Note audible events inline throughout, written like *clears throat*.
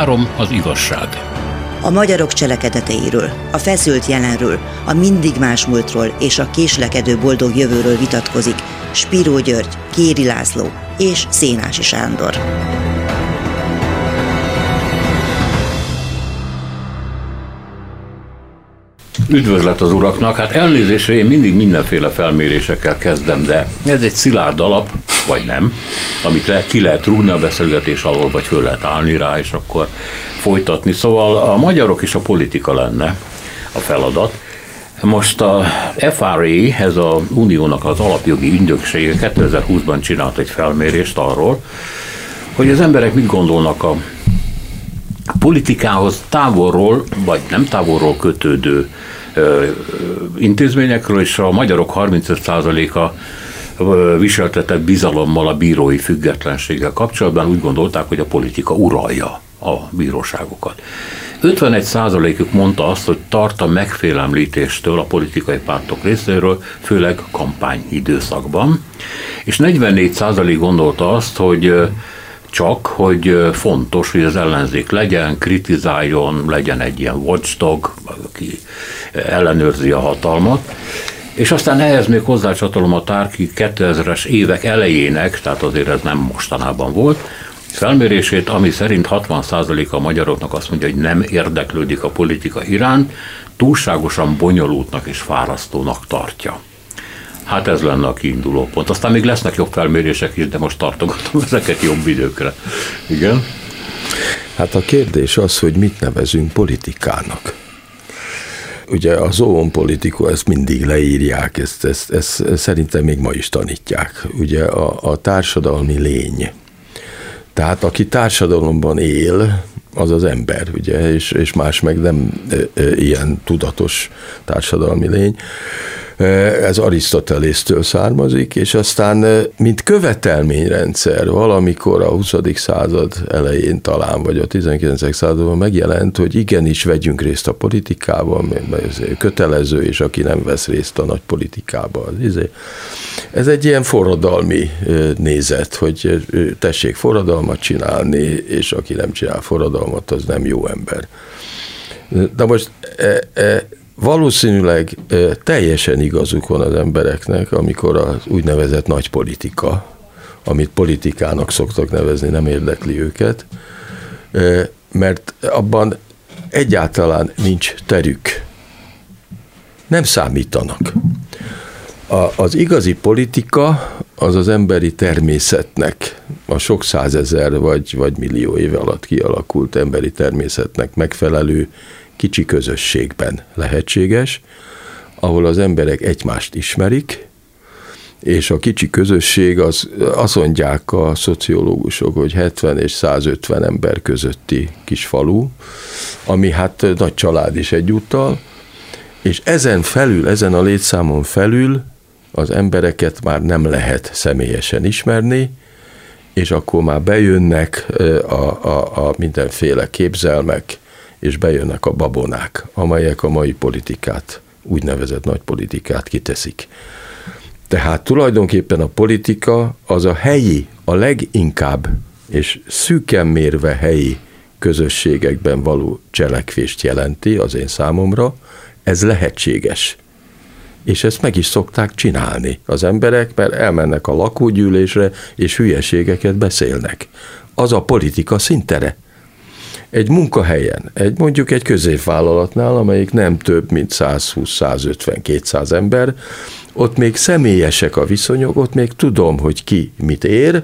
Három az igazság. A magyarok cselekedeteiről, a feszült jelenről, a mindig más múltról és a késlekedő boldog jövőről vitatkozik Spiró György, Kéri László és Szénási Sándor. Üdvözlet az uraknak! Hát elnézésre én mindig mindenféle felmérésekkel kezdem, de ez egy szilárd alap, vagy nem, amit le, ki lehet rúgni a beszélgetés alól, vagy föl lehet állni rá, és akkor folytatni. Szóval a magyarok és a politika lenne a feladat. Most a FRA, ez a uniónak az alapjogi ügynöksége 2020-ban csinált egy felmérést arról, hogy az emberek mit gondolnak a politikához távolról, vagy nem távolról kötődő intézményekről, és a magyarok 35%-a viseltetett bizalommal a bírói függetlenséggel kapcsolatban úgy gondolták, hogy a politika uralja a bíróságokat. 51 százalékuk mondta azt, hogy tart a megfélemlítéstől a politikai pártok részéről, főleg kampányidőszakban, és 44 százalék gondolta azt, hogy csak, hogy fontos, hogy az ellenzék legyen, kritizáljon, legyen egy ilyen watchdog, aki ellenőrzi a hatalmat. És aztán ehhez még hozzácsatolom a Tárki 2000-es évek elejének, tehát azért ez nem mostanában volt, felmérését, ami szerint 60% a magyaroknak azt mondja, hogy nem érdeklődik a politika iránt, túlságosan bonyolultnak és fárasztónak tartja. Hát ez lenne a kiinduló pont. Aztán még lesznek jobb felmérések is, de most tartogatom *laughs* ezeket jobb időkre. Igen? Hát a kérdés az, hogy mit nevezünk politikának. Ugye a zoon politikó ezt mindig leírják, ezt, ezt, ezt, ezt szerintem még ma is tanítják. Ugye a, a társadalmi lény. Tehát aki társadalomban él, az az ember, ugye, és, és más meg nem e, e, ilyen tudatos társadalmi lény. Ez Arisztotelésztől származik, és aztán, mint követelményrendszer valamikor a 20. század elején talán, vagy a 19. században megjelent, hogy igenis vegyünk részt a politikában, ez kötelező, és aki nem vesz részt a nagy politikában. Izé, ez egy ilyen forradalmi nézet, hogy tessék forradalmat csinálni, és aki nem csinál forradalmat, az nem jó ember. De most e, e, Valószínűleg teljesen igazuk van az embereknek, amikor az úgynevezett nagy politika, amit politikának szoktak nevezni, nem érdekli őket, mert abban egyáltalán nincs terük. Nem számítanak. Az igazi politika az az emberi természetnek, a sok százezer vagy, vagy millió éve alatt kialakult emberi természetnek megfelelő kicsi közösségben lehetséges, ahol az emberek egymást ismerik, és a kicsi közösség, az, azt mondják a szociológusok, hogy 70 és 150 ember közötti kis falu, ami hát nagy család is egyúttal, és ezen felül, ezen a létszámon felül az embereket már nem lehet személyesen ismerni, és akkor már bejönnek a, a, a mindenféle képzelmek, és bejönnek a babonák, amelyek a mai politikát, úgynevezett nagy politikát kiteszik. Tehát tulajdonképpen a politika az a helyi, a leginkább és szűken mérve helyi közösségekben való cselekvést jelenti az én számomra, ez lehetséges. És ezt meg is szokták csinálni az emberek, mert elmennek a lakógyűlésre, és hülyeségeket beszélnek. Az a politika szintere egy munkahelyen, egy mondjuk egy középvállalatnál, amelyik nem több, mint 120-150-200 ember, ott még személyesek a viszonyok, ott még tudom, hogy ki mit ér,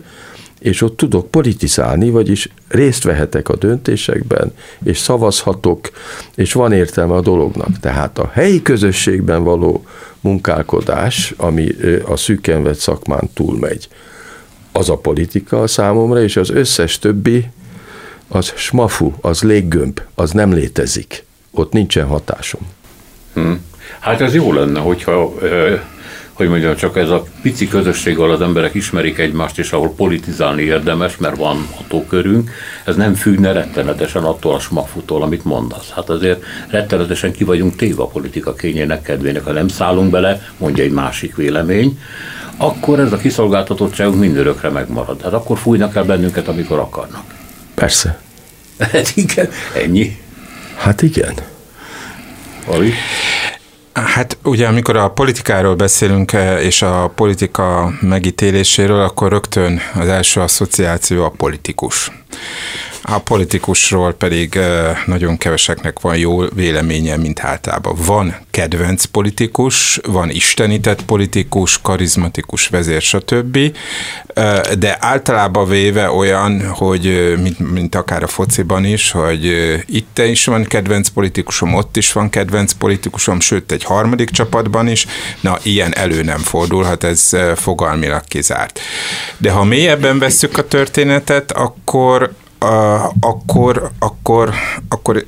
és ott tudok politizálni, vagyis részt vehetek a döntésekben, és szavazhatok, és van értelme a dolognak. Tehát a helyi közösségben való munkálkodás, ami a szűken vett szakmán túlmegy, az a politika számomra, és az összes többi az smafu, az léggömb, az nem létezik. Ott nincsen hatásom. Hmm. Hát ez jó lenne, hogyha, hogy mondjam, csak ez a pici közösség, ahol az emberek ismerik egymást, és ahol politizálni érdemes, mert van hatókörünk, ez nem függne rettenetesen attól a smafutól, amit mondasz. Hát azért rettenetesen ki vagyunk téve a politika kényének, kedvének, ha nem szállunk bele, mondja egy másik vélemény, akkor ez a kiszolgáltatottságunk mindörökre megmarad. Hát akkor fújnak el bennünket, amikor akarnak. Persze. Hát igen, ennyi. Hát igen. Ali? Hát ugye, amikor a politikáról beszélünk, eh, és a politika megítéléséről, akkor rögtön az első asszociáció a politikus. A politikusról pedig nagyon keveseknek van jó véleménye, mint általában. Van kedvenc politikus, van istenített politikus, karizmatikus vezér, stb. De általában véve olyan, hogy mint, mint akár a fociban is, hogy itt is van kedvenc politikusom, ott is van kedvenc politikusom, sőt egy harmadik csapatban is, na ilyen elő nem fordulhat, ez fogalmilag kizárt. De ha mélyebben vesszük a történetet, akkor akkor, akkor, akkor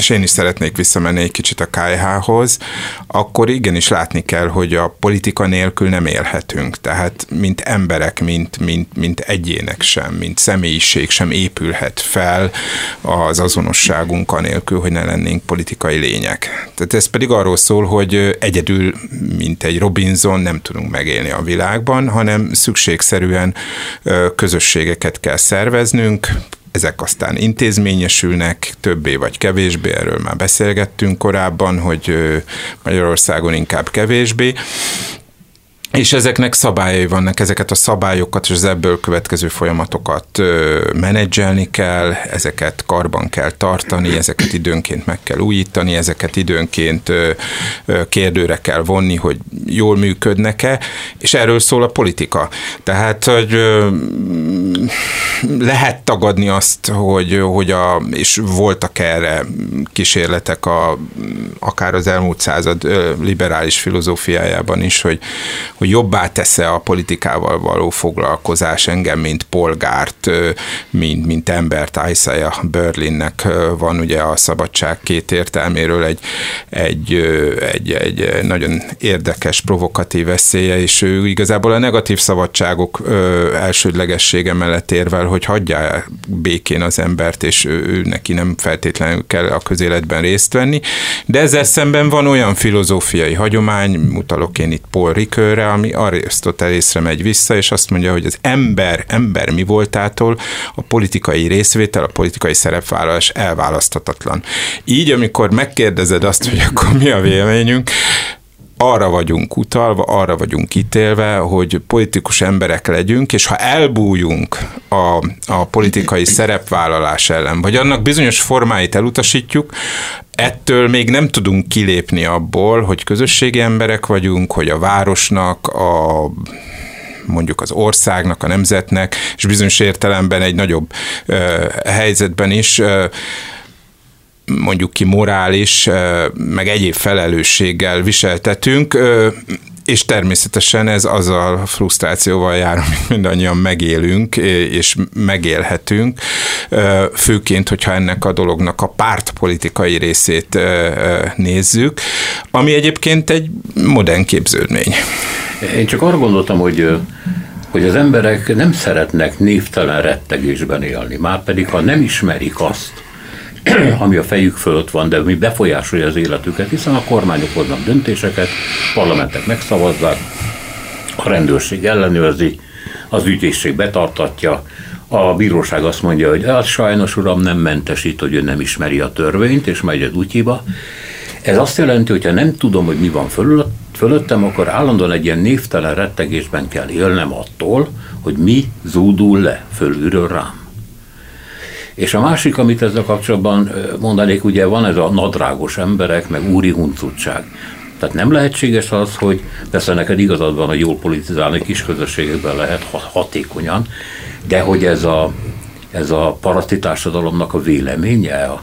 és én is szeretnék visszamenni egy kicsit a KH-hoz, akkor igenis látni kell, hogy a politika nélkül nem élhetünk. Tehát mint emberek, mint, mint, mint egyének sem, mint személyiség sem épülhet fel az azonosságunk anélkül, hogy ne lennénk politikai lények. Tehát ez pedig arról szól, hogy egyedül, mint egy Robinson nem tudunk megélni a világban, hanem szükségszerűen közösségeket kell szerveznünk, ezek aztán intézményesülnek, többé vagy kevésbé, erről már beszélgettünk korábban, hogy Magyarországon inkább kevésbé, és ezeknek szabályai vannak, ezeket a szabályokat és az ebből következő folyamatokat menedzselni kell, ezeket karban kell tartani, ezeket időnként meg kell újítani, ezeket időnként kérdőre kell vonni, hogy jól működnek-e, és erről szól a politika. Tehát, hogy lehet tagadni azt, hogy, hogy a, és voltak erre kísérletek a, akár az elmúlt század liberális filozófiájában is, hogy, hogy jobbá tesz-e a politikával való foglalkozás engem, mint polgárt, mint, mint embert. Isaiah Berlinnek van ugye a szabadság két értelméről egy, egy, egy, egy nagyon érdekes, provokatív eszélye, és ő igazából a negatív szabadságok elsődlegessége mellett érvel, hogy hagyja békén az embert, és ő, neki nem feltétlenül kell a közéletben részt venni. De ezzel szemben van olyan filozófiai hagyomány, mutalok én itt Paul Ricoeurre, ami Arisztotelészre megy vissza, és azt mondja, hogy az ember, ember mi voltától a politikai részvétel, a politikai szerepvállalás elválaszthatatlan. Így, amikor megkérdezed azt, hogy akkor mi a véleményünk, arra vagyunk utalva, arra vagyunk ítélve, hogy politikus emberek legyünk, és ha elbújunk a, a politikai szerepvállalás ellen, vagy annak bizonyos formáit elutasítjuk, ettől még nem tudunk kilépni abból, hogy közösségi emberek vagyunk, hogy a városnak, a mondjuk az országnak, a nemzetnek, és bizonyos értelemben egy nagyobb ö, helyzetben is ö, mondjuk ki morális, meg egyéb felelősséggel viseltetünk, és természetesen ez azzal frusztrációval jár, *laughs* amit mindannyian megélünk, és megélhetünk, főként, hogyha ennek a dolognak a pártpolitikai részét nézzük, ami egyébként egy modern képződmény. Én csak arra gondoltam, hogy hogy az emberek nem szeretnek névtelen rettegésben élni, már pedig ha nem ismerik azt, *clears throat* ami a fejük fölött van, de mi befolyásolja az életüket, hiszen a kormányok hoznak döntéseket, parlamentek megszavazzák, a rendőrség ellenőrzi, az ügyészség betartatja, a bíróság azt mondja, hogy hát sajnos uram nem mentesít, hogy ő nem ismeri a törvényt, és megy az útjiba. Ez azt jelenti, hogy ha nem tudom, hogy mi van fölött, fölöttem, akkor állandóan egy ilyen névtelen rettegésben kell élnem attól, hogy mi zúdul le fölülről rám. És a másik, amit ezzel kapcsolatban mondanék, ugye van ez a nadrágos emberek, meg úri huncutság. Tehát nem lehetséges az, hogy persze neked igazad van, hogy jól politizálni kis közösségekben lehet hatékonyan, de hogy ez a, ez a paraszti társadalomnak a véleménye a,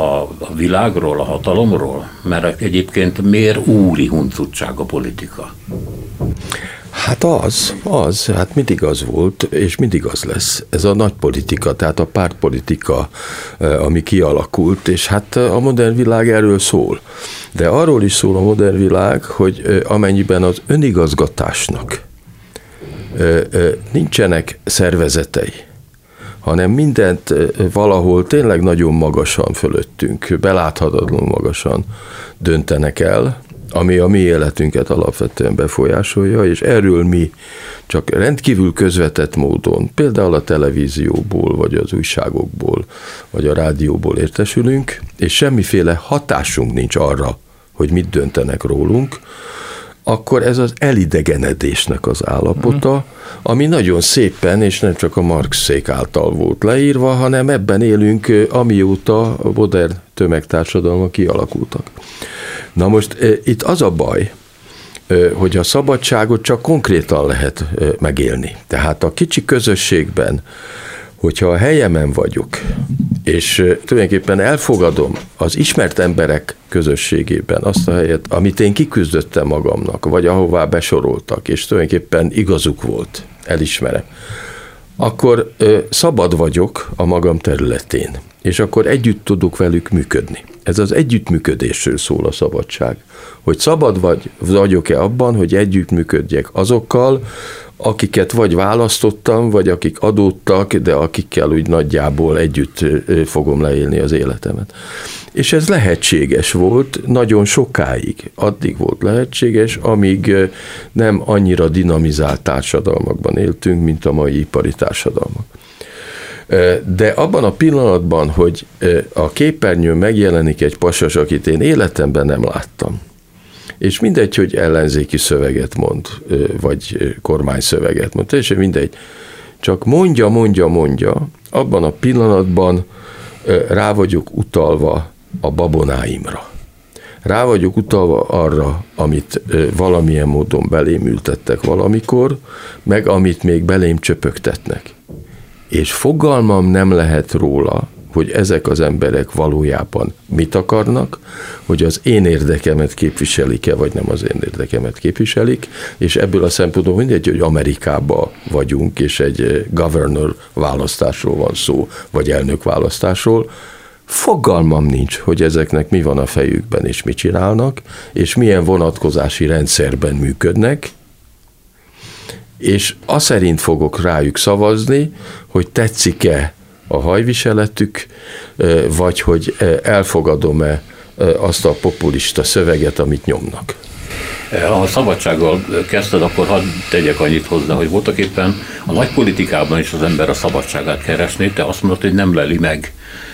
a, a világról, a hatalomról, mert egyébként miért úri huncutság a politika? Hát az, az, hát mindig az volt, és mindig az lesz. Ez a nagy politika, tehát a pártpolitika, eh, ami kialakult, és hát a modern világ erről szól. De arról is szól a modern világ, hogy eh, amennyiben az önigazgatásnak eh, nincsenek szervezetei, hanem mindent valahol tényleg nagyon magasan fölöttünk, beláthatatlanul magasan döntenek el, ami a mi életünket alapvetően befolyásolja, és erről mi csak rendkívül közvetett módon, például a televízióból, vagy az újságokból, vagy a rádióból értesülünk, és semmiféle hatásunk nincs arra, hogy mit döntenek rólunk, akkor ez az elidegenedésnek az állapota, ami nagyon szépen, és nem csak a Marx szék által volt leírva, hanem ebben élünk, amióta a modern tömegtársadalmak kialakultak. Na most itt az a baj, hogy a szabadságot csak konkrétan lehet megélni. Tehát a kicsi közösségben, hogyha a helyemen vagyok, és tulajdonképpen elfogadom az ismert emberek közösségében azt a helyet, amit én kiküzdöttem magamnak, vagy ahová besoroltak, és tulajdonképpen igazuk volt, elismerem, akkor szabad vagyok a magam területén, és akkor együtt tudok velük működni. Ez az együttműködésről szól a szabadság. Hogy szabad vagy, vagyok-e abban, hogy együttműködjek azokkal, akiket vagy választottam, vagy akik adódtak, de akikkel úgy nagyjából együtt fogom leélni az életemet. És ez lehetséges volt nagyon sokáig. Addig volt lehetséges, amíg nem annyira dinamizált társadalmakban éltünk, mint a mai ipari társadalmak. De abban a pillanatban, hogy a képernyőn megjelenik egy pasas, akit én életemben nem láttam, és mindegy, hogy ellenzéki szöveget mond, vagy kormány szöveget mond, teljesen mindegy. Csak mondja, mondja, mondja, abban a pillanatban rá vagyok utalva a babonáimra. Rá vagyok utalva arra, amit valamilyen módon belém ültettek valamikor, meg amit még belém csöpögtetnek. És fogalmam nem lehet róla, hogy ezek az emberek valójában mit akarnak, hogy az én érdekemet képviselik-e, vagy nem az én érdekemet képviselik, és ebből a szempontból mindegy, hogy Amerikába vagyunk, és egy governor választásról van szó, vagy elnök választásról, fogalmam nincs, hogy ezeknek mi van a fejükben, és mit csinálnak, és milyen vonatkozási rendszerben működnek, és azt szerint fogok rájuk szavazni, hogy tetszik-e a hajviseletük, vagy hogy elfogadom-e azt a populista szöveget, amit nyomnak. Ha a szabadsággal kezdted, akkor hadd tegyek annyit hozzá, hogy voltak éppen a nagy politikában is az ember a szabadságát keresné, te azt mondod, hogy nem leli meg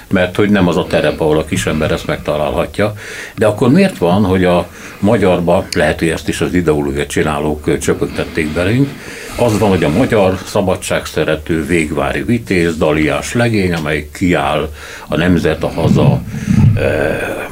mert hogy nem az a terep, ahol a kisember ezt megtalálhatja. De akkor miért van, hogy a magyarba, lehet, hogy ezt is az ideológia csinálók csöpögtették belénk, az van, hogy a magyar szabadságszerető végvári vitéz, daliás legény, amely kiáll a nemzet, a haza e,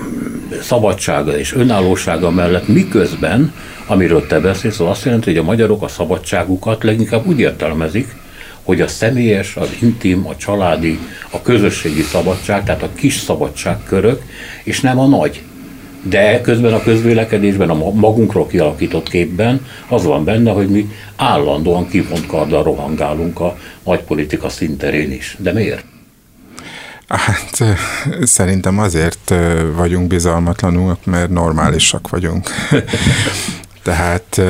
szabadsága és önállósága mellett, miközben, amiről te beszélsz, az azt jelenti, hogy a magyarok a szabadságukat leginkább úgy értelmezik, hogy a személyes, az intim, a családi, a közösségi szabadság, tehát a kis szabadságkörök, és nem a nagy. De közben a közvélekedésben, a magunkról kialakított képben az van benne, hogy mi állandóan kivont karddal rohangálunk a nagy politika szinterén is. De miért? Hát szerintem azért vagyunk bizalmatlanul, mert normálisak vagyunk. *laughs* Tehát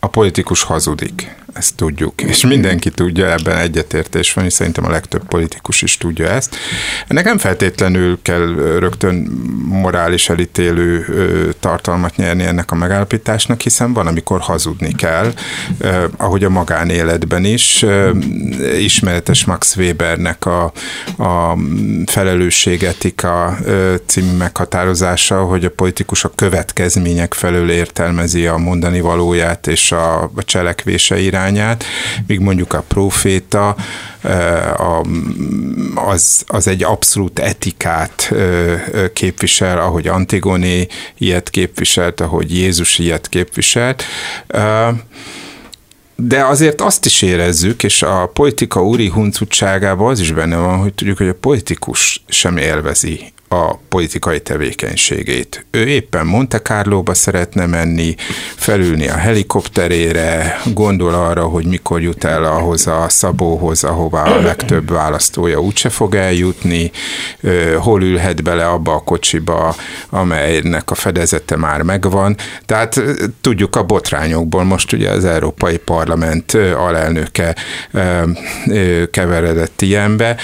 a politikus hazudik ezt tudjuk, és mindenki tudja, ebben egyetértés van, és szerintem a legtöbb politikus is tudja ezt. Ennek nem feltétlenül kell rögtön morális elítélő tartalmat nyerni ennek a megállapításnak, hiszen van, amikor hazudni kell, ahogy a magánéletben is. Ismeretes Max Webernek a, a felelősségetika című meghatározása, hogy a politikus a következmények felől értelmezi a mondani valóját és a, a cselekvése iránt, irányát, míg mondjuk a proféta az, az egy abszolút etikát képvisel, ahogy Antigoné ilyet képviselt, ahogy Jézus ilyet képviselt. De azért azt is érezzük, és a politika úri huncutságában az is benne van, hogy tudjuk, hogy a politikus sem élvezi a politikai tevékenységét. Ő éppen Monte Carlo-ba szeretne menni, felülni a helikopterére, gondol arra, hogy mikor jut el ahhoz a szabóhoz, ahová a legtöbb választója úgyse fog eljutni, hol ülhet bele abba a kocsiba, amelynek a fedezete már megvan. Tehát tudjuk a botrányokból, most ugye az Európai Parlament alelnöke keveredett ilyenbe,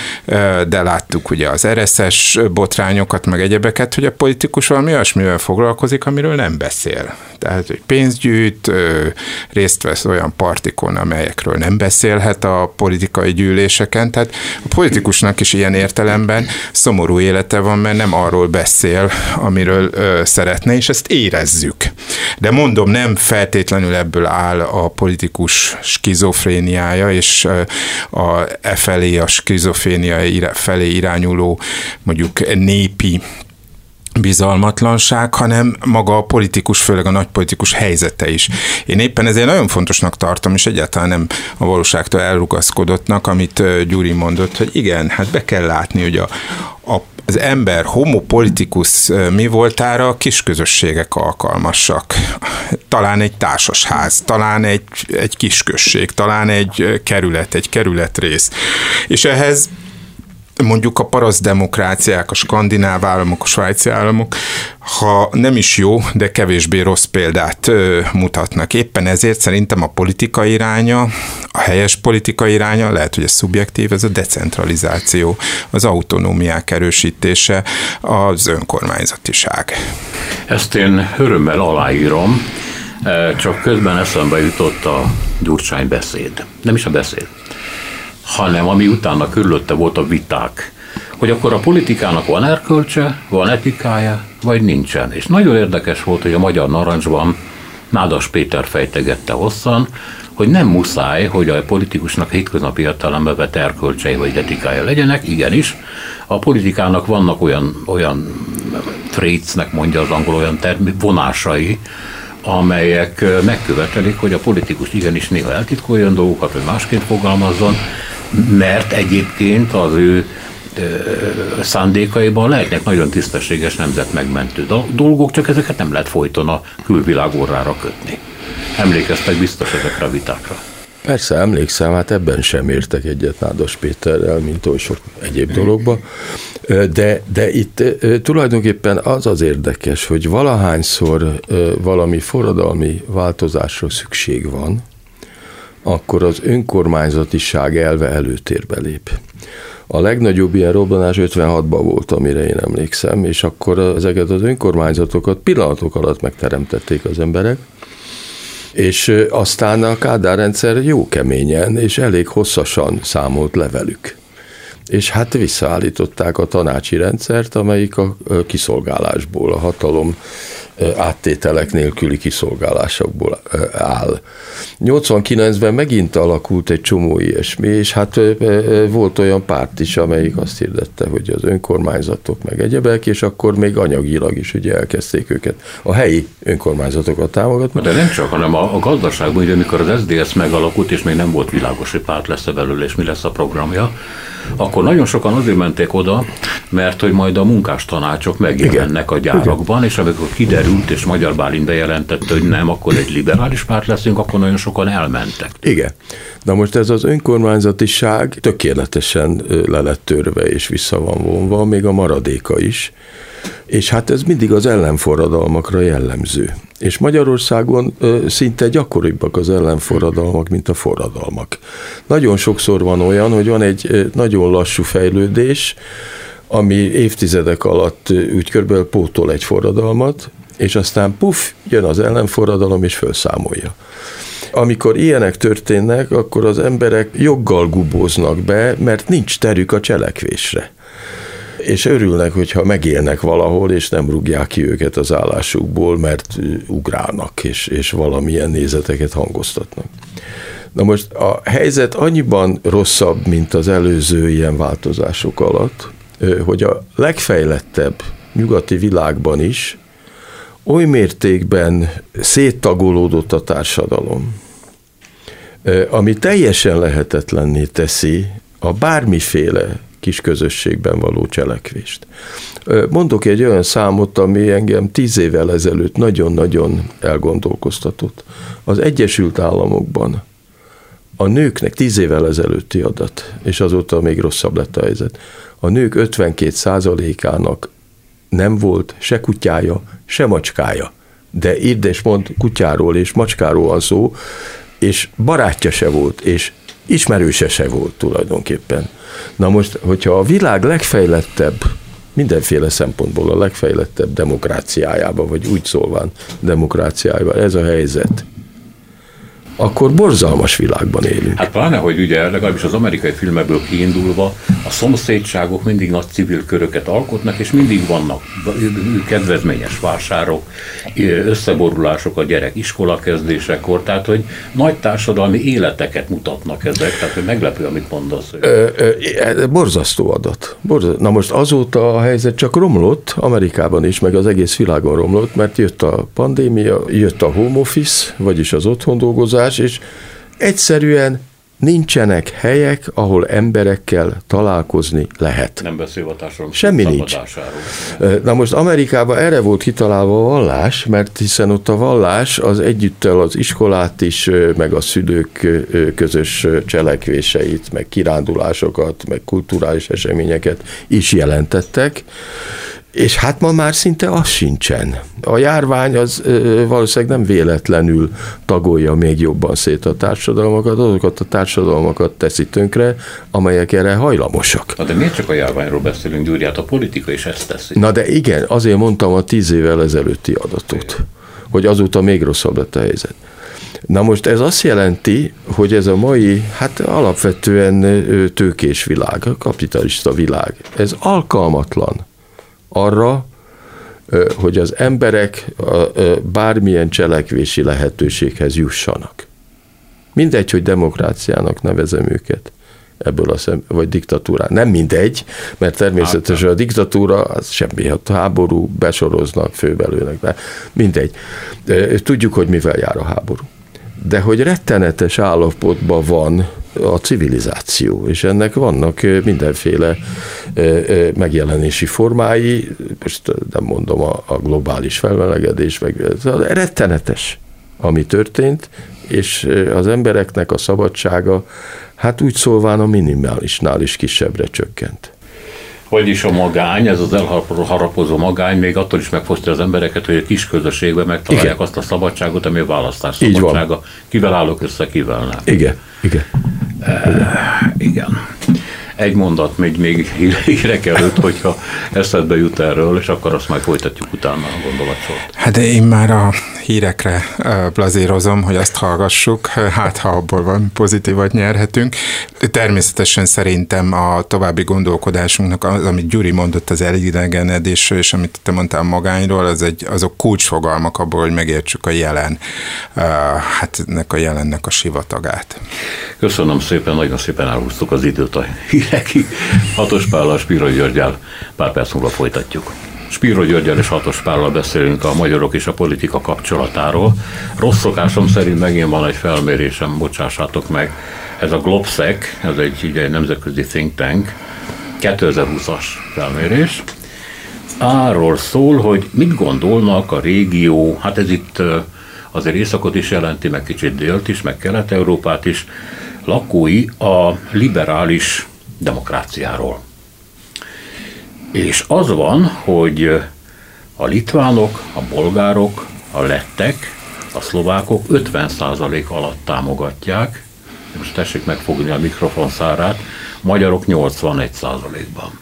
de láttuk ugye az RSS botrány kormányokat, meg egyebeket, hogy a politikus valami olyasmivel foglalkozik, amiről nem beszél. Tehát, hogy pénzt gyűjt, részt vesz olyan partikon, amelyekről nem beszélhet a politikai gyűléseken. Tehát a politikusnak is ilyen értelemben szomorú élete van, mert nem arról beszél, amiről szeretne, és ezt érezzük. De mondom, nem feltétlenül ebből áll a politikus skizofréniája, és a e felé, a skizofrénia felé irányuló mondjuk népi bizalmatlanság, hanem maga a politikus, főleg a nagypolitikus helyzete is. Én éppen ezért nagyon fontosnak tartom, és egyáltalán nem a valóságtól elrugaszkodottnak, amit Gyuri mondott, hogy igen, hát be kell látni, hogy a, a az ember homopolitikus mi voltára a kisközösségek alkalmasak. Talán egy társasház, talán egy, egy kisközség, talán egy kerület, egy kerületrész. És ehhez mondjuk a paraszt demokráciák, a skandináv államok, a svájci államok, ha nem is jó, de kevésbé rossz példát ö, mutatnak. Éppen ezért szerintem a politika iránya, a helyes politika iránya, lehet, hogy ez szubjektív, ez a decentralizáció, az autonómiák erősítése, az önkormányzatiság. Ezt én örömmel aláírom, csak közben eszembe jutott a Gyurcsány beszéd. Nem is a beszéd, hanem ami utána körülötte volt a viták, hogy akkor a politikának van erkölcse, van etikája, vagy nincsen. És nagyon érdekes volt, hogy a Magyar Narancsban Nádas Péter fejtegette hosszan, hogy nem muszáj, hogy a politikusnak hétköznapi értelembe vett erkölcsei vagy etikája legyenek, igenis. A politikának vannak olyan, olyan traitsnek mondja az angol, olyan termi, vonásai, amelyek megkövetelik, hogy a politikus igenis néha eltitkoljon dolgokat, hogy másként fogalmazzon, mert egyébként az ő szándékaiban lehetnek nagyon tisztességes nemzetmegmentő dolgok, csak ezeket nem lehet folyton a külvilág orrára kötni. Emlékeztek biztos ezekre a vitákra? Persze, emlékszem, hát ebben sem értek egyet Nádas Péterrel, mint oly sok egyéb dologba. De, de itt tulajdonképpen az az érdekes, hogy valahányszor valami forradalmi változásra szükség van, akkor az önkormányzatiság elve előtérbe lép. A legnagyobb ilyen robbanás 56-ban volt, amire én emlékszem, és akkor ezeket az önkormányzatokat pillanatok alatt megteremtették az emberek, és aztán a Kádár rendszer jó keményen és elég hosszasan számolt le velük. És hát visszaállították a tanácsi rendszert, amelyik a kiszolgálásból, a hatalom áttételek nélküli kiszolgálásokból áll. 89-ben megint alakult egy csomó ilyesmi, és hát volt olyan párt is, amelyik azt hirdette, hogy az önkormányzatok meg egyebek, és akkor még anyagilag is ugye elkezdték őket a helyi önkormányzatokat támogatni. De nem csak, hanem a, gazdaságban, ugye amikor az SZDSZ megalakult, és még nem volt világos, hogy párt lesz-e belőle, és mi lesz a programja, akkor nagyon sokan azért mentek oda, mert hogy majd a munkástanácsok megjelennek a gyárakban, és amikor kiderült, és Magyar Bálint bejelentette, hogy nem, akkor egy liberális párt leszünk, akkor nagyon sokan elmentek. Igen. Na most ez az önkormányzatiság tökéletesen le lett törve és vissza van vonva, még a maradéka is. És hát ez mindig az ellenforradalmakra jellemző. És Magyarországon szinte gyakoribbak az ellenforradalmak, mint a forradalmak. Nagyon sokszor van olyan, hogy van egy nagyon lassú fejlődés, ami évtizedek alatt úgy körülbelül pótol egy forradalmat, és aztán puf, jön az ellenforradalom, és felszámolja. Amikor ilyenek történnek, akkor az emberek joggal gubóznak be, mert nincs terük a cselekvésre és örülnek, hogyha megélnek valahol, és nem rúgják ki őket az állásukból, mert ugrálnak, és, és valamilyen nézeteket hangoztatnak. Na most a helyzet annyiban rosszabb, mint az előző ilyen változások alatt, hogy a legfejlettebb nyugati világban is oly mértékben széttagolódott a társadalom, ami teljesen lehetetlenné teszi a bármiféle kis közösségben való cselekvést. Mondok egy olyan számot, ami engem tíz évvel ezelőtt nagyon-nagyon elgondolkoztatott. Az Egyesült Államokban a nőknek tíz évvel ezelőtti adat, és azóta még rosszabb lett a helyzet, a nők 52 ának nem volt se kutyája, se macskája. De írd és mond, kutyáról és macskáról van szó, és barátja se volt, és ismerőse se volt tulajdonképpen. Na most, hogyha a világ legfejlettebb mindenféle szempontból a legfejlettebb demokráciájában, vagy úgy szólván demokráciájában ez a helyzet, akkor borzalmas világban élünk. Hát pláne, hogy ugye legalábbis az amerikai filmekből kiindulva a szomszédságok mindig nagy civil köröket alkotnak, és mindig vannak kedvezményes vásárok, összeborulások a gyerek iskola kezdésekor, tehát hogy nagy társadalmi életeket mutatnak ezek, tehát hogy meglepő, amit mondasz. Ö, ö, borzasztó adat. Borzasztó. Na most azóta a helyzet csak romlott, Amerikában is, meg az egész világon romlott, mert jött a pandémia, jött a home office, vagyis az otthon dolgozás, megoldás, és egyszerűen nincsenek helyek, ahol emberekkel találkozni lehet. Nem beszél a társadalom Semmi nincs. Na most Amerikában erre volt kitalálva a vallás, mert hiszen ott a vallás az együttel az iskolát is, meg a szülők közös cselekvéseit, meg kirándulásokat, meg kulturális eseményeket is jelentettek, és hát ma már szinte az sincsen. A járvány az ö, valószínűleg nem véletlenül tagolja még jobban szét a társadalmakat, azokat a társadalmakat teszi tönkre, amelyek erre hajlamosak. Na de miért csak a járványról beszélünk, Gyuri? Hát a politika is ezt teszi. Na de igen, azért mondtam a tíz évvel ezelőtti adatot, hogy azóta még rosszabb lett a helyzet. Na most ez azt jelenti, hogy ez a mai, hát alapvetően tőkés világ, kapitalista világ, ez alkalmatlan arra, hogy az emberek bármilyen cselekvési lehetőséghez jussanak. Mindegy, hogy demokráciának nevezem őket ebből a szem, vagy diktatúrá. Nem mindegy, mert természetesen a diktatúra az semmi, a háború besoroznak, főbelőnek, de mindegy. Tudjuk, hogy mivel jár a háború. De hogy rettenetes állapotban van a civilizáció, és ennek vannak mindenféle megjelenési formái, most nem mondom a, a globális felmelegedés, meg rettenetes, ami történt, és az embereknek a szabadsága, hát úgy szólván a minimálisnál is kisebbre csökkent. Hogy is a magány, ez az elharapozó magány még attól is megfosztja az embereket, hogy a kis közösségben megtalálják Igen. azt a szabadságot, ami a választás szabadsága. Kivel állok össze, kivel nem. Igen, igen. Uh, igen. Egy mondat még, még hírek előtt, *laughs* hogyha eszedbe jut erről, és akkor azt majd folytatjuk utána a gondolatsort. Hát én már a hírekre plazírozom, hogy azt hallgassuk, hát ha abból van pozitívat nyerhetünk. Természetesen szerintem a további gondolkodásunknak, az, amit Gyuri mondott az elidegenedésről, és amit te mondtál magányról, az egy, azok kulcsfogalmak abból, hogy megértsük a jelen, hát ennek a jelennek a sivatagát. Köszönöm szépen, nagyon szépen elhúztuk az időt a hírekig. Hatos Pállal, Spiro Györgyel pár perc múlva folytatjuk. Spiro Györgyel és Hatos Pállal beszélünk a magyarok és a politika kapcsolatáról. Rossz szokásom szerint megint van egy felmérésem, bocsássátok meg. Ez a Globsec, ez egy, ugye, nemzetközi think tank, 2020-as felmérés. Arról szól, hogy mit gondolnak a régió, hát ez itt azért északot is jelenti, meg kicsit délt is, meg kelet-európát is, lakói a liberális demokráciáról. És az van, hogy a litvánok, a bolgárok, a lettek, a szlovákok 50% alatt támogatják, most tessék megfogni a mikrofon szárát, magyarok 81%-ban.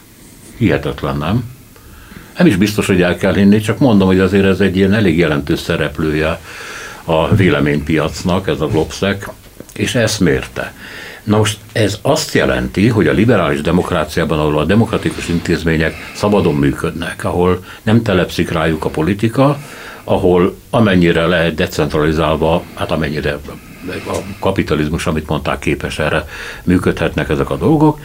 Hihetetlen, nem? Nem is biztos, hogy el kell hinni, csak mondom, hogy azért ez egy ilyen elég jelentős szereplője a véleménypiacnak, ez a Globsec, és ezt mérte. Na most ez azt jelenti, hogy a liberális demokráciában, ahol a demokratikus intézmények szabadon működnek, ahol nem telepszik rájuk a politika, ahol amennyire lehet decentralizálva, hát amennyire a kapitalizmus, amit mondták, képes erre, működhetnek ezek a dolgok,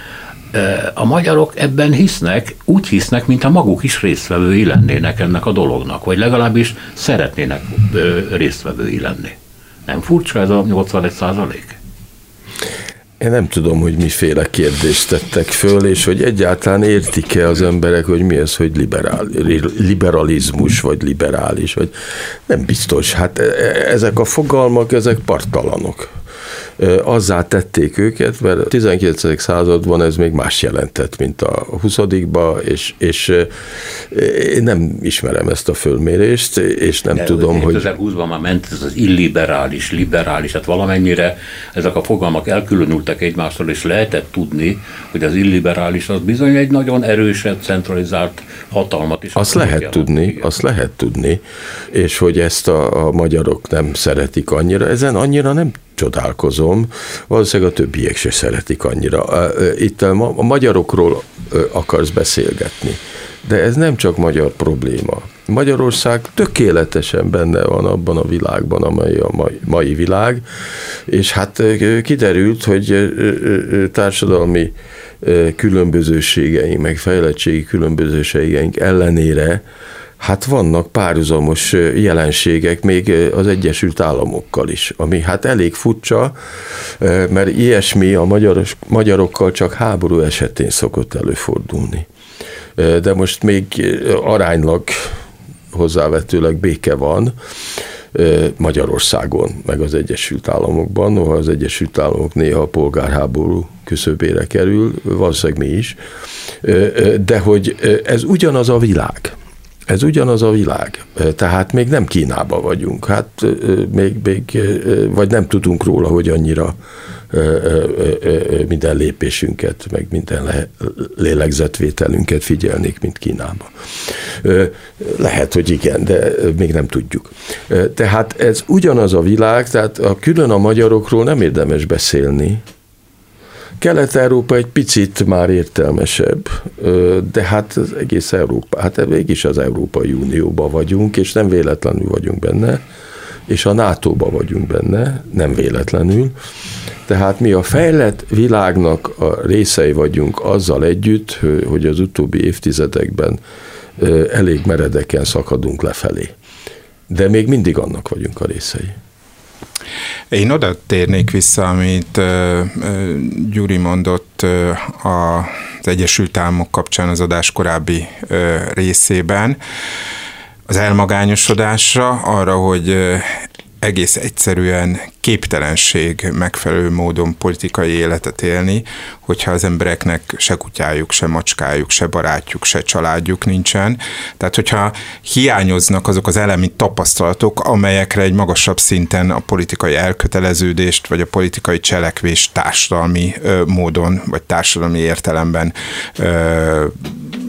a magyarok ebben hisznek, úgy hisznek, mint a maguk is résztvevői lennének ennek a dolognak, vagy legalábbis szeretnének résztvevői lenni. Nem furcsa ez a 81 százalék? Én nem tudom, hogy miféle kérdést tettek föl, és hogy egyáltalán értik-e az emberek, hogy mi ez, hogy liberál, liberalizmus, vagy liberális, vagy nem biztos. Hát e, e, ezek a fogalmak, ezek partalanok. Azzá tették őket, mert a 19. században ez még más jelentett, mint a 20 és, és én nem ismerem ezt a fölmérést, és nem De tudom, hogy... 2020-ban már ment ez az illiberális, liberális, tehát valamennyire ezek a fogalmak elkülönültek egymástól, és lehetett tudni, hogy az illiberális az bizony egy nagyon erősebb, centralizált hatalmat is. Azt lehet tudni, igen. azt lehet tudni, és hogy ezt a, a magyarok nem szeretik annyira, ezen annyira nem csodálkozom, valószínűleg a többiek se szeretik annyira. Itt a magyarokról akarsz beszélgetni, de ez nem csak magyar probléma. Magyarország tökéletesen benne van abban a világban, amely a mai, mai világ, és hát kiderült, hogy társadalmi különbözőségeink, meg fejlettségi különbözőségeink ellenére hát vannak párhuzamos jelenségek még az Egyesült Államokkal is, ami hát elég furcsa, mert ilyesmi a magyaros, magyarokkal csak háború esetén szokott előfordulni. De most még aránylag hozzávetőleg béke van Magyarországon, meg az Egyesült Államokban, noha az Egyesült Államok néha a polgárháború küszöbére kerül, valószínűleg mi is, de hogy ez ugyanaz a világ. Ez ugyanaz a világ, tehát még nem Kínába vagyunk, hát még, még vagy nem tudunk róla, hogy annyira minden lépésünket, meg minden lélegzetvételünket figyelnék, mint Kínába. Lehet, hogy igen, de még nem tudjuk. Tehát ez ugyanaz a világ, tehát a külön a magyarokról nem érdemes beszélni, Kelet-Európa egy picit már értelmesebb, de hát az egész Európa, hát mégis az Európai Unióban vagyunk, és nem véletlenül vagyunk benne, és a NATO-ba vagyunk benne, nem véletlenül. Tehát mi a fejlett világnak a részei vagyunk azzal együtt, hogy az utóbbi évtizedekben elég meredeken szakadunk lefelé. De még mindig annak vagyunk a részei. Én oda térnék vissza, amit Gyuri mondott az Egyesült Államok kapcsán az adás korábbi részében, az elmagányosodásra, arra, hogy egész egyszerűen képtelenség megfelelő módon politikai életet élni, hogyha az embereknek se kutyájuk, se macskájuk, se barátjuk, se családjuk nincsen. Tehát, hogyha hiányoznak azok az elemi tapasztalatok, amelyekre egy magasabb szinten a politikai elköteleződést, vagy a politikai cselekvést társadalmi ö, módon, vagy társadalmi értelemben ö,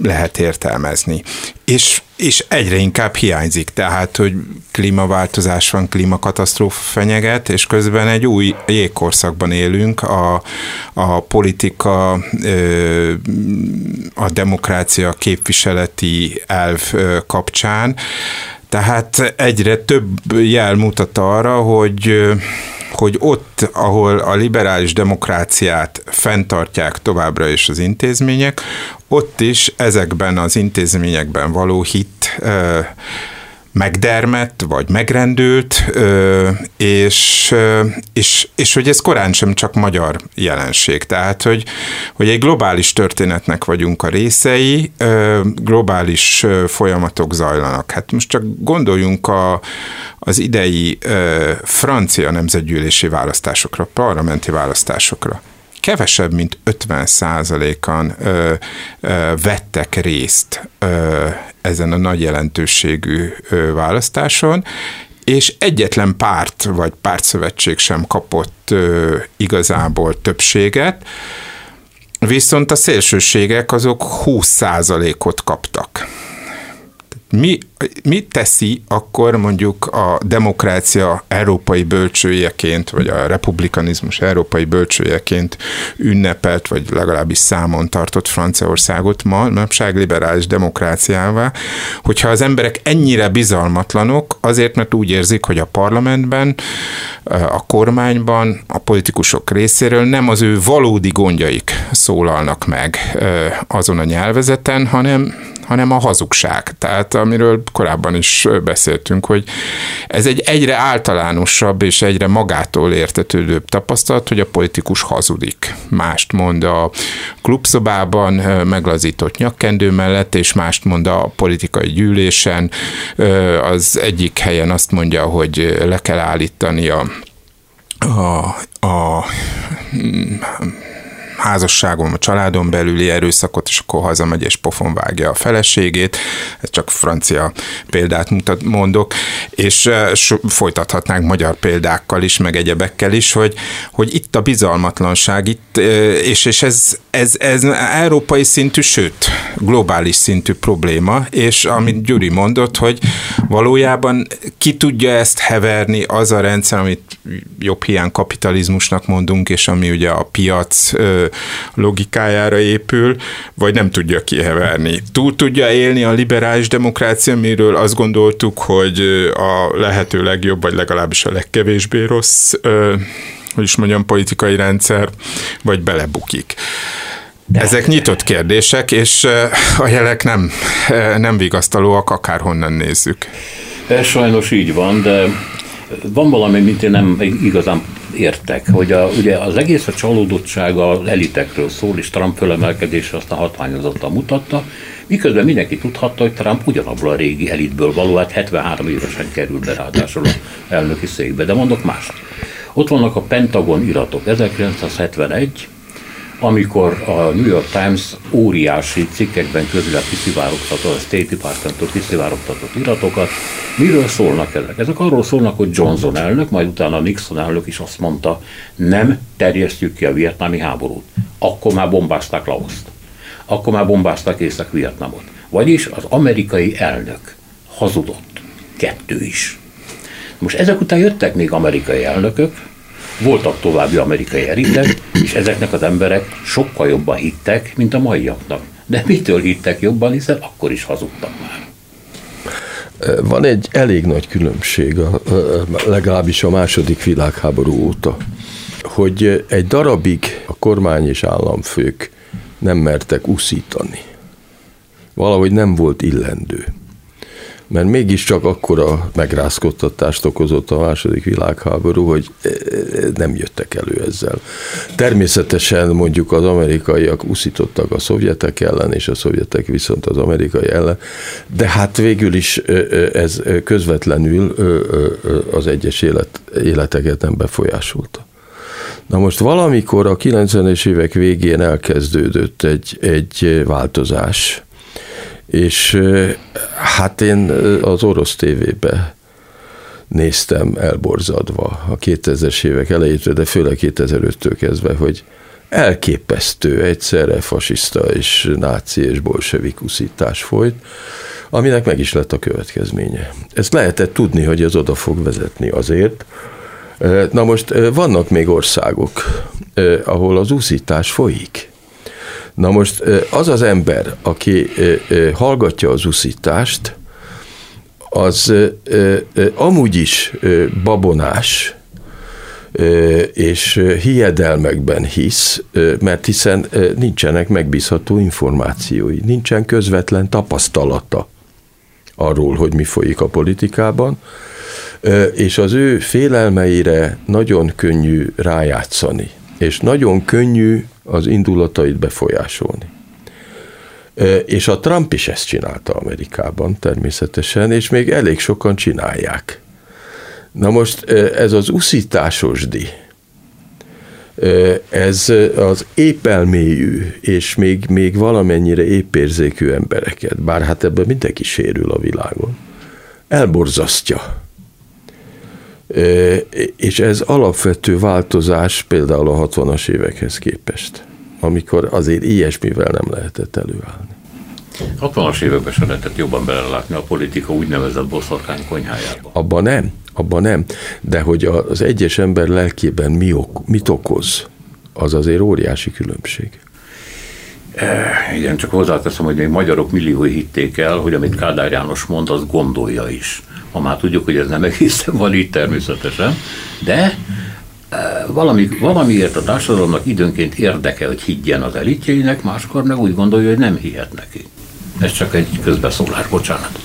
lehet értelmezni. És és egyre inkább hiányzik, tehát, hogy klímaváltozás van, klímakatasztrófa fenyeget, és közben egy új jégkorszakban élünk, a, a politika, a demokrácia képviseleti elv kapcsán, tehát egyre több jel mutat arra, hogy hogy ott, ahol a liberális demokráciát fenntartják továbbra is az intézmények, ott is ezekben az intézményekben való hit megdermett, vagy megrendült, és, és, és hogy ez korán sem csak magyar jelenség. Tehát, hogy, hogy egy globális történetnek vagyunk a részei, globális folyamatok zajlanak. Hát most csak gondoljunk a, az idei francia nemzetgyűlési választásokra, parlamenti választásokra kevesebb, mint 50 százalékan vettek részt ö, ezen a nagy jelentőségű ö, választáson, és egyetlen párt vagy pártszövetség sem kapott ö, igazából többséget, viszont a szélsőségek azok 20 százalékot kaptak. Mi, mi teszi akkor mondjuk a demokrácia európai bölcsőjeként, vagy a republikanizmus európai bölcsőjeként ünnepelt, vagy legalábbis számon tartott Franciaországot ma, manapság liberális demokráciává, hogyha az emberek ennyire bizalmatlanok, azért, mert úgy érzik, hogy a parlamentben, a kormányban, a politikusok részéről nem az ő valódi gondjaik szólalnak meg azon a nyelvezeten, hanem hanem a hazugság. Tehát amiről korábban is beszéltünk, hogy ez egy egyre általánosabb és egyre magától értetődőbb tapasztalat, hogy a politikus hazudik. Mást mond a klubszobában meglazított nyakkendő mellett, és mást mond a politikai gyűlésen. Az egyik helyen azt mondja, hogy le kell állítani a a, a házasságon, a családon belüli erőszakot, és akkor hazamegy és pofon vágja a feleségét, ez csak francia példát mutat, mondok, és folytathatnánk magyar példákkal is, meg egyebekkel is, hogy, hogy itt a bizalmatlanság, itt, és, és ez, ez, ez európai szintű, sőt, globális szintű probléma, és amit Gyuri mondott, hogy valójában ki tudja ezt heverni az a rendszer, amit jobb hiány kapitalizmusnak mondunk, és ami ugye a piac logikájára épül, vagy nem tudja kiheverni. Túl tudja élni a liberális demokrácia, miről azt gondoltuk, hogy a lehető legjobb, vagy legalábbis a legkevésbé rossz hogy is mondjam, politikai rendszer, vagy belebukik. De. Ezek nyitott kérdések, és a jelek nem, nem vigasztalóak, akárhonnan nézzük. Ez sajnos így van, de van valami, mint én nem igazán értek, hogy a, ugye az egész a csalódottság az elitekről szól, és Trump fölemelkedése aztán hatványozottan mutatta, miközben mindenki tudhatta, hogy Trump ugyanabból a régi elitből való, hát 73 évesen került be ráadásul a elnöki székbe. De mondok mást. Ott vannak a Pentagon iratok, 1971, amikor a New York Times óriási cikkekben közület kiszivárogtatott, a State Department-tól kiszivárogtatott iratokat. Miről szólnak ezek? Ezek arról szólnak, hogy Johnson elnök, majd utána Nixon elnök is azt mondta, nem terjesztjük ki a vietnámi háborút. Akkor már bombázták Laoszt. Akkor már bombázták Észak-Vietnamot. Vagyis az amerikai elnök hazudott. Kettő is. Most ezek után jöttek még amerikai elnökök, voltak további amerikai eritek, és ezeknek az emberek sokkal jobban hittek, mint a maiaknak. De mitől hittek jobban, hiszen akkor is hazudtak már. Van egy elég nagy különbség, legalábbis a második világháború óta, hogy egy darabig a kormány és államfők nem mertek uszítani. Valahogy nem volt illendő mert mégiscsak akkora megrázkodtatást okozott a második világháború, hogy e, e, nem jöttek elő ezzel. Természetesen mondjuk az amerikaiak uszítottak a szovjetek ellen, és a szovjetek viszont az amerikai ellen, de hát végül is e, ez közvetlenül az egyes élet, életeket nem befolyásolta. Na most valamikor a 90-es évek végén elkezdődött egy, egy változás, és hát én az orosz tévébe néztem elborzadva a 2000-es évek elejétől, de főleg 2005-től kezdve, hogy elképesztő egyszerre fasiszta és náci és bolsevik uszítás folyt, aminek meg is lett a következménye. Ezt lehetett tudni, hogy ez oda fog vezetni azért. Na most vannak még országok, ahol az úszítás folyik. Na most az az ember, aki hallgatja az uszítást, az amúgy is babonás, és hiedelmekben hisz, mert hiszen nincsenek megbízható információi, nincsen közvetlen tapasztalata arról, hogy mi folyik a politikában, és az ő félelmeire nagyon könnyű rájátszani, és nagyon könnyű az indulatait befolyásolni. És a Trump is ezt csinálta Amerikában természetesen, és még elég sokan csinálják. Na most ez az uszításosdi, ez az épelmélyű és még, még valamennyire épérzékű embereket, bár hát ebben mindenki sérül a világon, elborzasztja. És ez alapvető változás például a 60-as évekhez képest, amikor azért ilyesmivel nem lehetett előállni. 60-as években sem lehetett jobban belelátni a politika úgynevezett boszorkány konyhájába. Abban nem, abban nem. De hogy az egyes ember lelkében mi ok, mit okoz, az azért óriási különbség. E, igen, csak hozzáteszem, hogy még magyarok milliói hitték el, hogy amit Kádár János mond, az gondolja is. Ma már tudjuk, hogy ez nem egészen van így természetesen, de e, valami, valamiért a társadalomnak időnként érdeke, hogy higgyen az elitjeinek, máskor meg úgy gondolja, hogy nem hihet neki. Ez csak egy közbeszólás, bocsánat.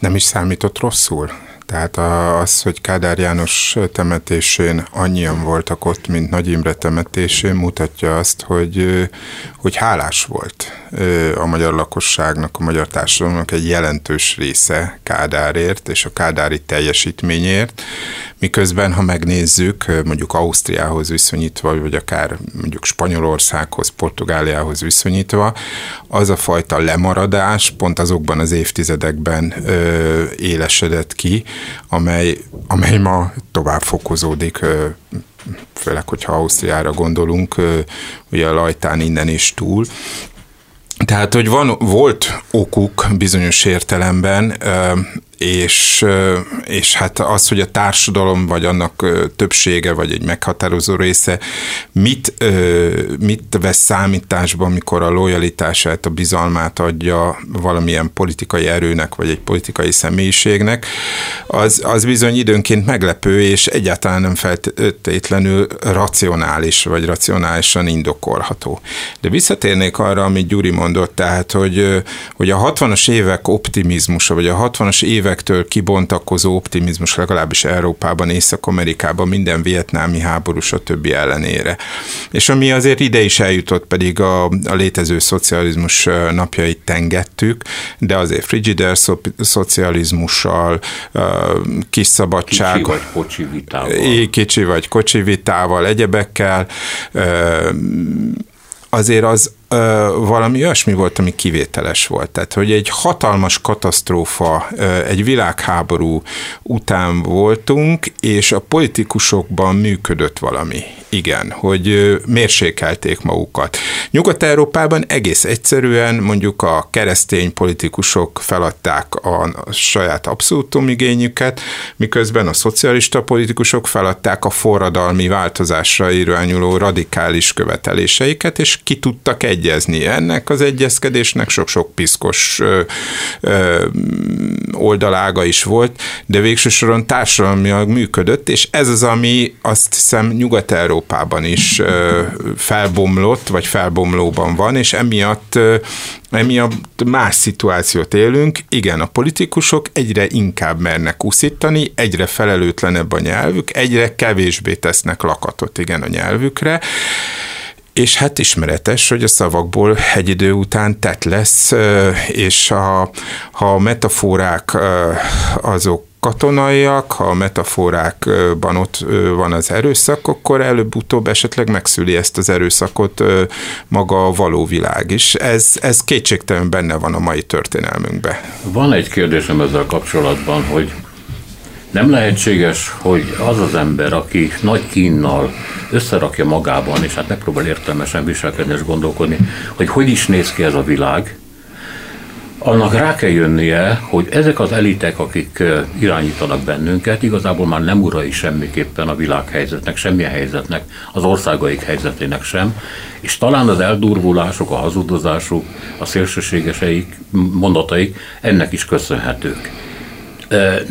Nem is számított rosszul. Tehát az, hogy Kádár János temetésén annyian voltak ott, mint Nagy Imre temetésén, mutatja azt, hogy, hogy hálás volt a magyar lakosságnak, a magyar társadalomnak egy jelentős része Kádárért és a Kádári teljesítményért, miközben, ha megnézzük, mondjuk Ausztriához viszonyítva, vagy akár mondjuk Spanyolországhoz, Portugáliához viszonyítva, az a fajta lemaradás pont azokban az évtizedekben ö, élesedett ki, amely, amely ma tovább fokozódik, ö, főleg, hogyha Ausztriára gondolunk, ugye a lajtán innen is túl. Tehát, hogy van, volt okuk bizonyos értelemben, és, és hát az, hogy a társadalom, vagy annak többsége, vagy egy meghatározó része mit, mit vesz számításba, amikor a lojalitását, a bizalmát adja valamilyen politikai erőnek, vagy egy politikai személyiségnek, az, az bizony időnként meglepő, és egyáltalán nem feltétlenül racionális, vagy racionálisan indokolható. De visszatérnék arra, amit Gyuri mondott, tehát, hogy, hogy a 60-as évek optimizmusa, vagy a 60-as évek évektől kibontakozó optimizmus legalábbis Európában, Észak-Amerikában minden vietnámi háború, többi ellenére. És ami azért ide is eljutott, pedig a, a létező szocializmus napjait tengettük, de azért frigider szocializmussal, kis szabadság. Kicsi vagy kocsi vitával. Kicsi vagy kocsi vitával, egyebekkel azért az ö, valami olyasmi volt, ami kivételes volt. Tehát, hogy egy hatalmas katasztrófa, ö, egy világháború után voltunk, és a politikusokban működött valami. Igen, hogy mérsékelték magukat. Nyugat-Európában egész egyszerűen mondjuk a keresztény politikusok feladták a, saját abszolútumigényüket, miközben a szocialista politikusok feladták a forradalmi változásra irányuló radikális követeléseiket, és ki tudtak egy egyezni. Ennek az egyezkedésnek sok-sok piszkos ö, ö, oldalága is volt, de végső soron társadalmilag működött, és ez az, ami azt hiszem Nyugat-Európában is ö, felbomlott, vagy felbomlóban van, és emiatt emiatt más szituációt élünk. Igen, a politikusok egyre inkább mernek uszítani, egyre felelőtlenebb a nyelvük, egyre kevésbé tesznek lakatot, igen, a nyelvükre, és hát ismeretes, hogy a szavakból egy idő után tett lesz, és a, ha a metaforák azok katonaiak, ha a metaforákban ott van az erőszak, akkor előbb-utóbb esetleg megszüli ezt az erőszakot maga a való világ is. Ez, ez kétségtelen benne van a mai történelmünkben. Van egy kérdésem ezzel kapcsolatban, hogy nem lehetséges, hogy az az ember, aki nagy kínnal összerakja magában, és hát megpróbál értelmesen viselkedni és gondolkodni, hogy hogy is néz ki ez a világ, annak rá kell jönnie, hogy ezek az elitek, akik irányítanak bennünket, igazából már nem urai semmiképpen a világhelyzetnek, semmilyen helyzetnek, az országaik helyzetének sem, és talán az eldurvulások, a hazudozásuk, a szélsőségeseik, mondataik ennek is köszönhetők.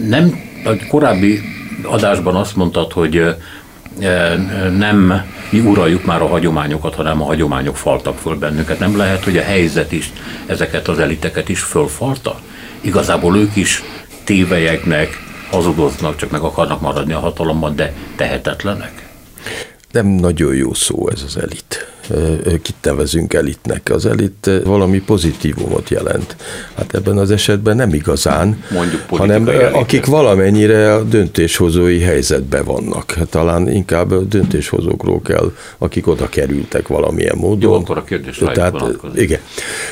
Nem a korábbi adásban azt mondtad, hogy nem mi uraljuk már a hagyományokat, hanem a hagyományok faltak föl bennünket. Nem lehet, hogy a helyzet is ezeket az eliteket is fölfalta? Igazából ők is tévelyeknek, hazudoznak, csak meg akarnak maradni a hatalomban, de tehetetlenek? Nem nagyon jó szó ez az elit kit nevezünk elitnek. Az elit valami pozitívumot jelent. Hát ebben az esetben nem igazán, hanem elitet. akik valamennyire a döntéshozói helyzetben vannak. Hát talán inkább döntéshozókról kell, akik oda kerültek valamilyen módon. Jó, akkor a kérdés Tehát, igen.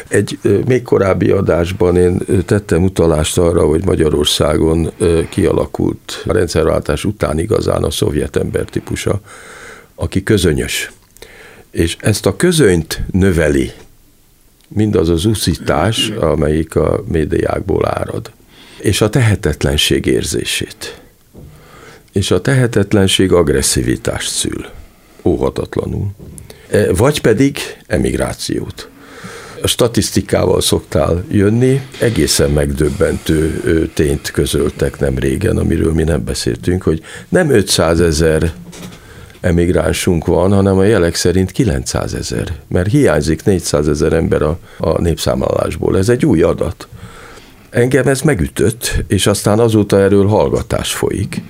Egy még korábbi adásban én tettem utalást arra, hogy Magyarországon kialakult a rendszerváltás után igazán a szovjet ember típusa, aki közönyös és ezt a közönyt növeli mindaz az uszítás, amelyik a médiákból árad, és a tehetetlenség érzését. És a tehetetlenség agresszivitást szül, óhatatlanul. E, vagy pedig emigrációt. A statisztikával szoktál jönni, egészen megdöbbentő tényt közöltek nem régen, amiről mi nem beszéltünk, hogy nem 500 ezer emigránsunk van, hanem a jelek szerint 900 ezer, mert hiányzik 400 ezer ember a, a népszámlálásból. Ez egy új adat. Engem ez megütött, és aztán azóta erről hallgatás folyik.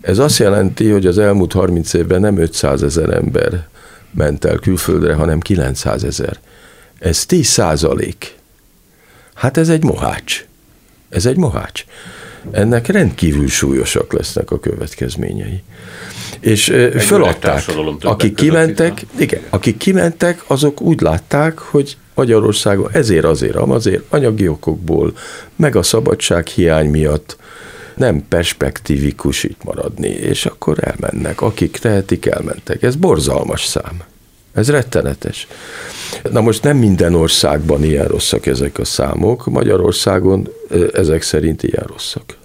Ez azt jelenti, hogy az elmúlt 30 évben nem 500 ezer ember ment el külföldre, hanem 900 ezer. Ez 10 százalék. Hát ez egy mohács. Ez egy mohács. Ennek rendkívül súlyosak lesznek a következményei. És Egy föladták, akik között, kimentek, igen, akik kimentek, azok úgy látták, hogy Magyarországon ezért azért, azért anyagi okokból, meg a szabadság hiány miatt nem perspektívikus itt maradni, és akkor elmennek. Akik tehetik, elmentek. Ez borzalmas szám. Ez rettenetes. Na most nem minden országban ilyen rosszak ezek a számok, Magyarországon ezek szerint ilyen rosszak.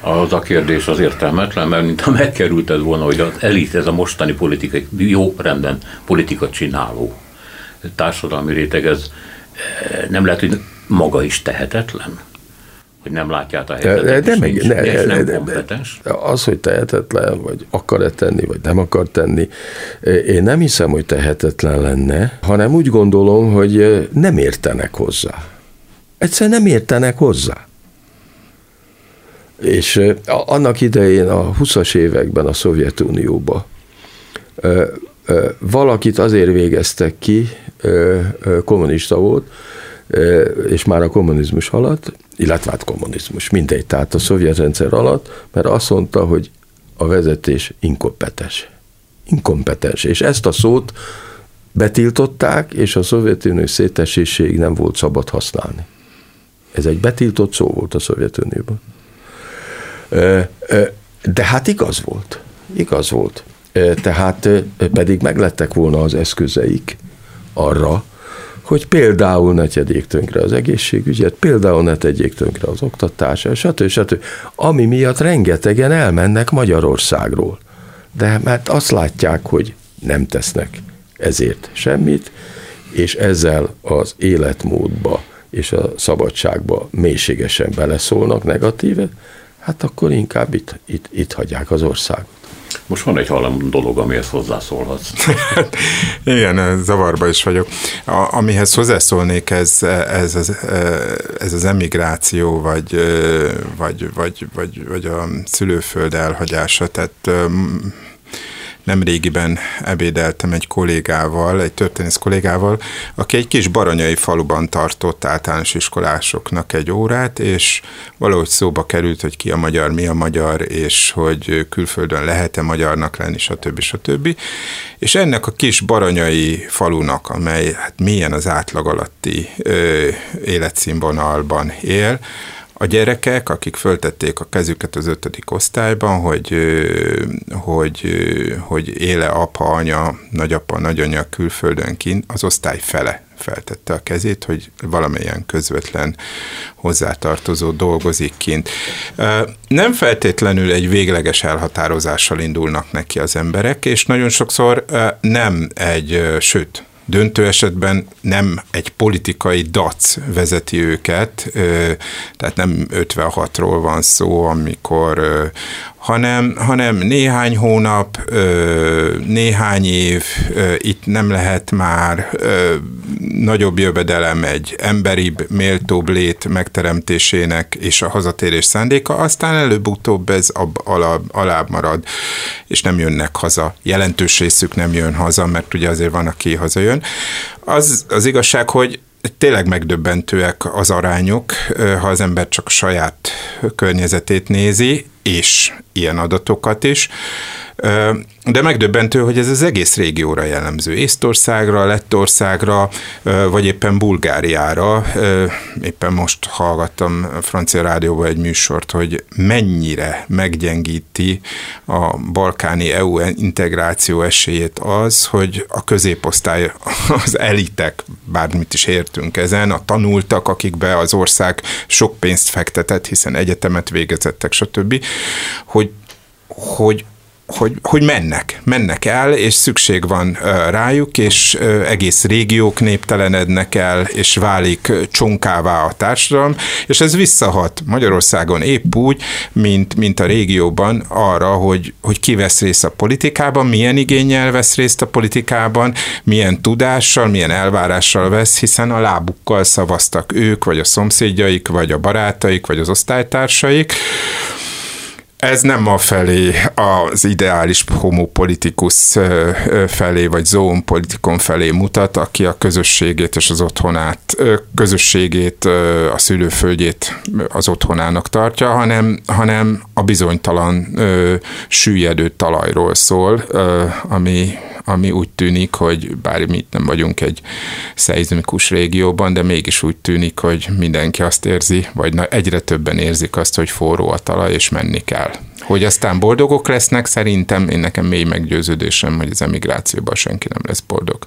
Az a kérdés az értelmetlen, mert mintha megkerülted volna, hogy az elit, ez a mostani politikai, jó rendben, politika csináló társadalmi réteg, ez nem lehet, hogy maga is tehetetlen? Hogy nem látják a helyzetet, de, de, és, ne, és nem de, kompetens? De, az, hogy tehetetlen, vagy akar-e tenni, vagy nem akar tenni, én nem hiszem, hogy tehetetlen lenne, hanem úgy gondolom, hogy nem értenek hozzá. Egyszerűen nem értenek hozzá. És annak idején a 20-as években a Szovjetunióba valakit azért végeztek ki, kommunista volt, és már a kommunizmus alatt, illetve hát kommunizmus, mindegy, tehát a szovjet rendszer alatt, mert azt mondta, hogy a vezetés inkompetens. Inkompetens. És ezt a szót betiltották, és a Szovjetunió széteséséig nem volt szabad használni. Ez egy betiltott szó volt a Szovjetunióban. De hát igaz volt. Igaz volt. Tehát pedig meglettek volna az eszközeik arra, hogy például ne tegyék tönkre az egészségügyet, például ne tegyék tönkre az oktatását, stb. stb. Ami miatt rengetegen elmennek Magyarországról. De mert azt látják, hogy nem tesznek ezért semmit, és ezzel az életmódba és a szabadságba mélységesen beleszólnak negatíve, hát akkor inkább itt, itt, itt hagyják az országot. Most van egy halom dolog, amihez hozzászólhatsz. *laughs* Igen, zavarba is vagyok. A, amihez hozzászólnék, ez, ez, ez, ez az emigráció, vagy, vagy, vagy, vagy, vagy a szülőföld elhagyása. Tehát nem régiben ebédeltem egy kollégával, egy történész kollégával, aki egy kis baranyai faluban tartott általános iskolásoknak egy órát, és valahogy szóba került, hogy ki a magyar, mi a magyar, és hogy külföldön lehet-e magyarnak lenni, stb. stb. És ennek a kis baranyai falunak, amely hát milyen az átlag alatti ö, életszínvonalban él, a gyerekek, akik föltették a kezüket az ötödik osztályban, hogy, hogy, hogy éle apa, anya, nagyapa, nagyanya külföldön kint, az osztály fele feltette a kezét, hogy valamilyen közvetlen hozzátartozó dolgozik kint. Nem feltétlenül egy végleges elhatározással indulnak neki az emberek, és nagyon sokszor nem egy, sőt, döntő esetben nem egy politikai dac vezeti őket, tehát nem 56-ról van szó, amikor hanem, hanem néhány hónap, néhány év, itt nem lehet már nagyobb jövedelem egy emberibb, méltóbb lét megteremtésének és a hazatérés szándéka, aztán előbb-utóbb ez alább, alább marad, és nem jönnek haza. Jelentős részük nem jön haza, mert ugye azért van, aki hazajön. Az, az igazság, hogy tényleg megdöbbentőek az arányok, ha az ember csak saját környezetét nézi, és ilyen adatokat is. De megdöbbentő, hogy ez az egész régióra jellemző. Észtországra, Lettországra, vagy éppen Bulgáriára. Éppen most hallgattam a francia rádióban egy műsort, hogy mennyire meggyengíti a balkáni EU integráció esélyét az, hogy a középosztály, *laughs* az elitek, bármit is értünk ezen, a tanultak, akikbe az ország sok pénzt fektetett, hiszen egyetemet végezettek, stb., hogy hogy hogy, hogy mennek, mennek el, és szükség van rájuk, és egész régiók néptelenednek el, és válik csonkává a társadalom, és ez visszahat Magyarországon épp úgy, mint, mint a régióban arra, hogy, hogy ki vesz részt a politikában, milyen igényel vesz részt a politikában, milyen tudással, milyen elvárással vesz, hiszen a lábukkal szavaztak ők, vagy a szomszédjaik, vagy a barátaik, vagy az osztálytársaik, ez nem a felé, az ideális homopolitikus felé, vagy zoonpolitikon felé mutat, aki a közösségét és az otthonát, közösségét, a szülőföldjét az otthonának tartja, hanem, hanem a bizonytalan süllyedő talajról szól, ami ami úgy tűnik, hogy bár mi nem vagyunk egy szeizmikus régióban, de mégis úgy tűnik, hogy mindenki azt érzi, vagy egyre többen érzik azt, hogy forró a talaj, és menni kell. Hogy aztán boldogok lesznek, szerintem én nekem mély meggyőződésem, hogy az emigrációban senki nem lesz boldog.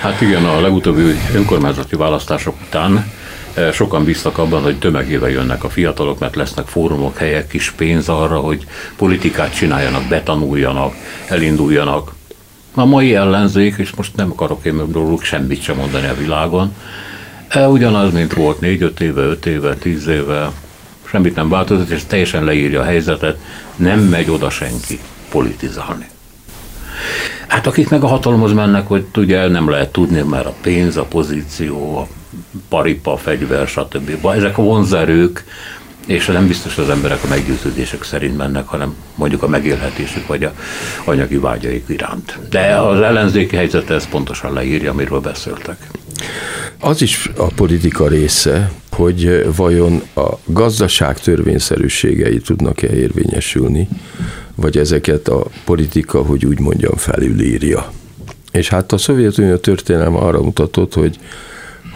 Hát igen, a legutóbbi önkormányzati választások után eh, sokan bíztak abban, hogy tömegével jönnek a fiatalok, mert lesznek fórumok, helyek, kis pénz arra, hogy politikát csináljanak, betanuljanak, elinduljanak. A mai ellenzék, és most nem akarok én róluk semmit sem mondani a világon, e, ugyanaz, mint volt négy-öt éve, öt éve, tíz éve, semmit nem változott, és teljesen leírja a helyzetet, nem megy oda senki politizálni. Hát akik meg a hatalomhoz mennek, hogy ugye nem lehet tudni, mert a pénz, a pozíció, a paripa, a fegyver, stb. Ezek a vonzerők, és nem biztos az emberek a meggyőződések szerint mennek, hanem mondjuk a megélhetésük vagy a anyagi vágyaik iránt. De az ellenzéki helyzet ez pontosan leírja, amiről beszéltek. Az is a politika része, hogy vajon a gazdaság törvényszerűségei tudnak-e érvényesülni, vagy ezeket a politika, hogy úgy mondjam, felülírja. És hát a Szovjetunió történelme arra mutatott, hogy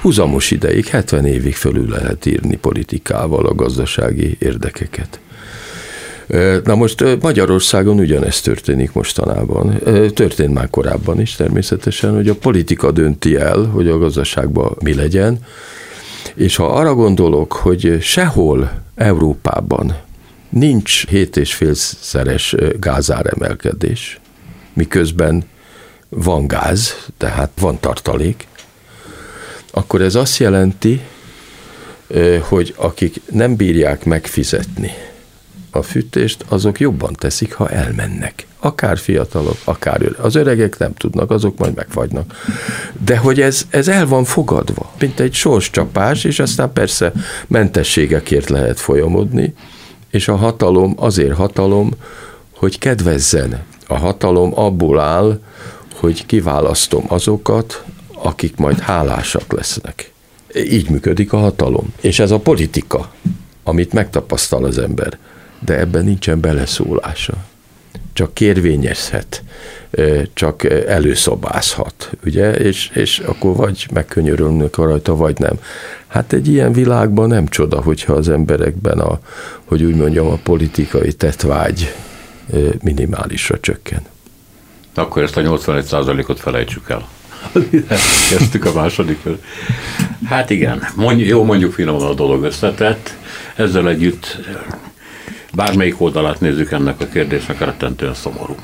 húzamos ideig, 70 évig fölül lehet írni politikával a gazdasági érdekeket. Na most Magyarországon ugyanezt történik mostanában. Történt már korábban is természetesen, hogy a politika dönti el, hogy a gazdaságban mi legyen, és ha arra gondolok, hogy sehol Európában nincs 7,5 szeres gázáremelkedés, miközben van gáz, tehát van tartalék, akkor ez azt jelenti, hogy akik nem bírják megfizetni a fűtést, azok jobban teszik, ha elmennek. Akár fiatalok, akár öregek. Az öregek nem tudnak, azok majd megfagynak. De hogy ez, ez el van fogadva, mint egy sorscsapás, és aztán persze mentességekért lehet folyamodni, és a hatalom azért hatalom, hogy kedvezzen. A hatalom abból áll, hogy kiválasztom azokat, akik majd hálásak lesznek. Így működik a hatalom. És ez a politika, amit megtapasztal az ember, de ebben nincsen beleszólása. Csak kérvényezhet, csak előszobázhat, ugye, és, és akkor vagy megkönyörülnek rajta, vagy nem. Hát egy ilyen világban nem csoda, hogyha az emberekben a, hogy úgy mondjam, a politikai tetvágy minimálisra csökken. Akkor ezt a 81%-ot felejtsük el. *laughs* Kezdtük a második. Hát igen, mondj, jó mondjuk finoman a dolog összetett. Ezzel együtt bármelyik oldalát nézzük ennek a kérdésnek, rettentően szomorú.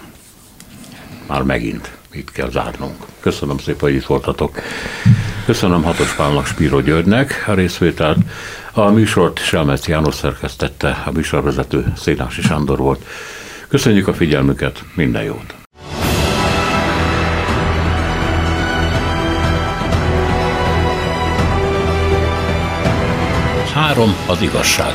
Már megint itt kell zárnunk. Köszönöm szépen, hogy itt voltatok. Köszönöm Hatos Pálnak, Spiro Györgynek a részvételt. A műsort Selmec János szerkesztette, a műsorvezető Szénási Sándor volt. Köszönjük a figyelmüket, minden jót! három az igazság.